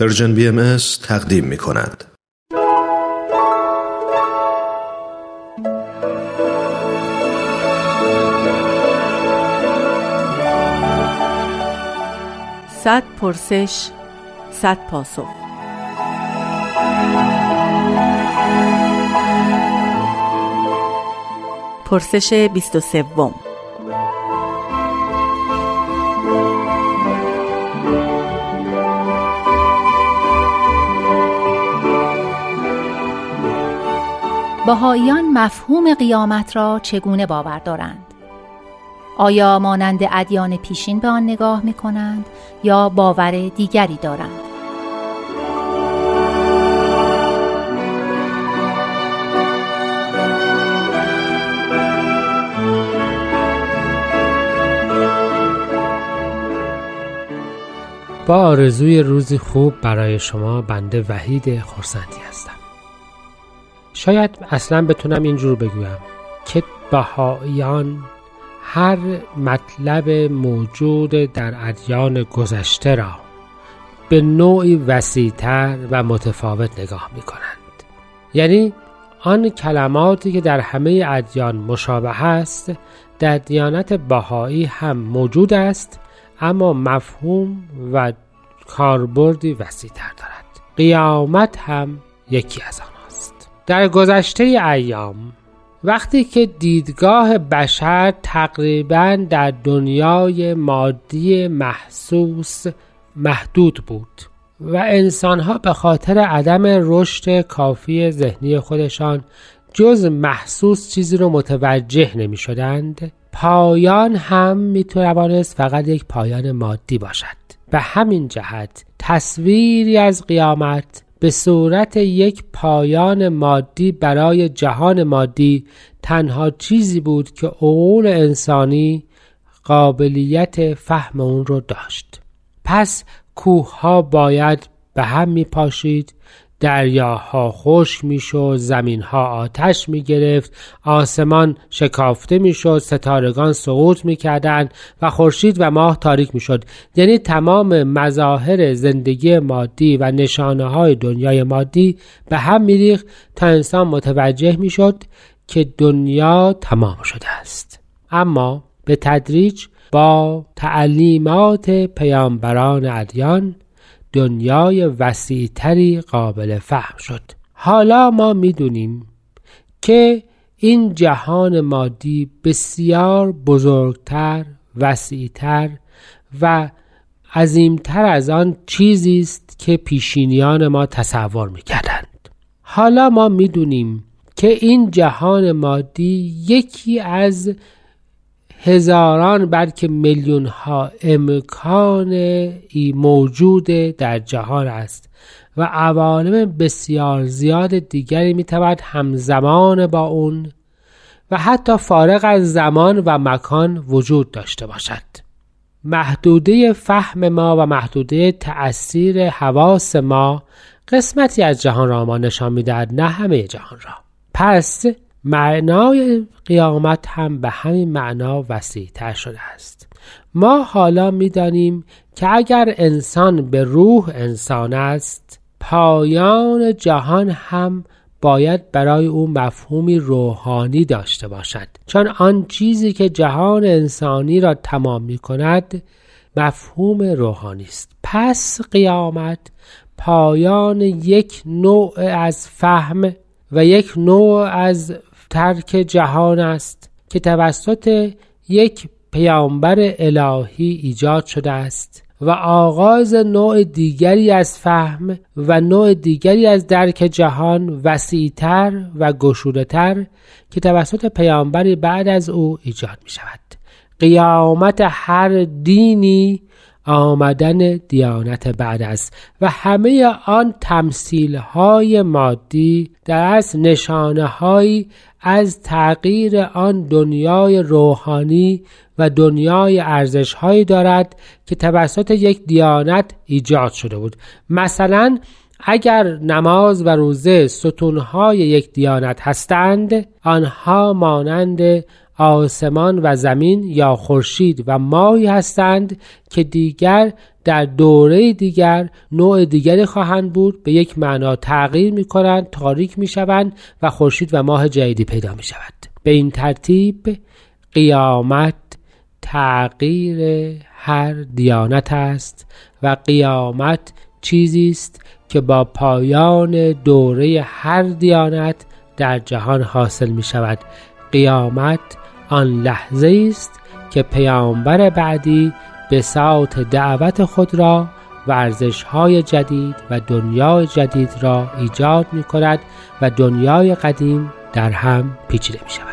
پرژن بی ام تقدیم می کند. صد پرسش صد پاسخ پرسش 23 بهاییان مفهوم قیامت را چگونه باور دارند؟ آیا مانند ادیان پیشین به آن نگاه می کنند یا باور دیگری دارند؟ با آرزوی روزی خوب برای شما بنده وحید خورسندی هستم شاید اصلا بتونم اینجور بگویم که بهاییان هر مطلب موجود در ادیان گذشته را به نوعی وسیعتر و متفاوت نگاه می کنند یعنی آن کلماتی که در همه ادیان مشابه است در دیانت بهایی هم موجود است اما مفهوم و کاربردی وسیعتر دارد. قیامت هم یکی از آنهاست در گذشته ایام وقتی که دیدگاه بشر تقریبا در دنیای مادی محسوس محدود بود و انسانها به خاطر عدم رشد کافی ذهنی خودشان جز محسوس چیزی رو متوجه نمی شدند پایان هم می توانست فقط یک پایان مادی باشد. به همین جهت تصویری از قیامت به صورت یک پایان مادی برای جهان مادی تنها چیزی بود که عقول انسانی قابلیت فهم اون رو داشت. پس کوه ها باید به هم می پاشید دریاها خشک می‌شد زمینها آتش می گرفت آسمان شکافته می‌شد ستارگان سقوط می‌کردند و خورشید و ماه تاریک می‌شد. یعنی تمام مظاهر زندگی مادی و نشانه های دنیای مادی به هم میریخت تا انسان متوجه می‌شد که دنیا تمام شده است. اما به تدریج با تعلیمات پیامبران ادیان دنیای وسیعتری قابل فهم شد. حالا ما می‌دونیم که این جهان مادی بسیار بزرگتر وسیعتر و عظیمتر از آن چیزی است که پیشینیان ما تصور می‌کردند. حالا ما می‌دونیم که این جهان مادی یکی از هزاران بلکه میلیون ها امکان موجود در جهان است و عوالم بسیار زیاد دیگری می‌تواند همزمان با اون و حتی فارغ از زمان و مکان وجود داشته باشد. محدوده فهم ما و محدوده تأثیر حواس ما قسمتی از جهان را ما نشان می‌دهد نه همه جهان را. پس معنای قیامت هم به همین معنا وسیعتر شده است. ما حالا می‌دانیم که اگر انسان به روح انسان است پایان جهان هم باید برای او مفهومی روحانی داشته باشد. چون آن چیزی که جهان انسانی را تمام می کند مفهوم روحانی است. پس قیامت پایان یک نوع از فهم و یک نوع از ترک جهان است که توسط یک پیامبر الهی ایجاد شده است و آغاز نوع دیگری از فهم و نوع دیگری از درک جهان وسیعتر و گشودهتر که توسط پیامبری بعد از او ایجاد می شود قیامت هر دینی آمدن دیانت بعد است و همه آن تمثیل های مادی در از نشانه های از تغییر آن دنیای روحانی و دنیای ارزش هایی دارد که توسط یک دیانت ایجاد شده بود. مثلا اگر نماز و روزه ستونهای یک دیانت هستند آنها مانند آسمان و زمین یا خورشید و ماهی هستند که دیگر در دوره دیگر نوع دیگری خواهند بود. به یک معنا تغییر می کنند تاریک می شوند و خورشید و ماه جدیدی پیدا می شود به این ترتیب قیامت تغییر هر دیانت است و قیامت چیزی است که با پایان دوره هر دیانت در جهان حاصل می شود قیامت آن لحظه است که پیامبر بعدی به ساعت دعوت خود را ورزش های جدید و دنیای جدید را ایجاد می کند و دنیای قدیم در هم پیچیده می شود.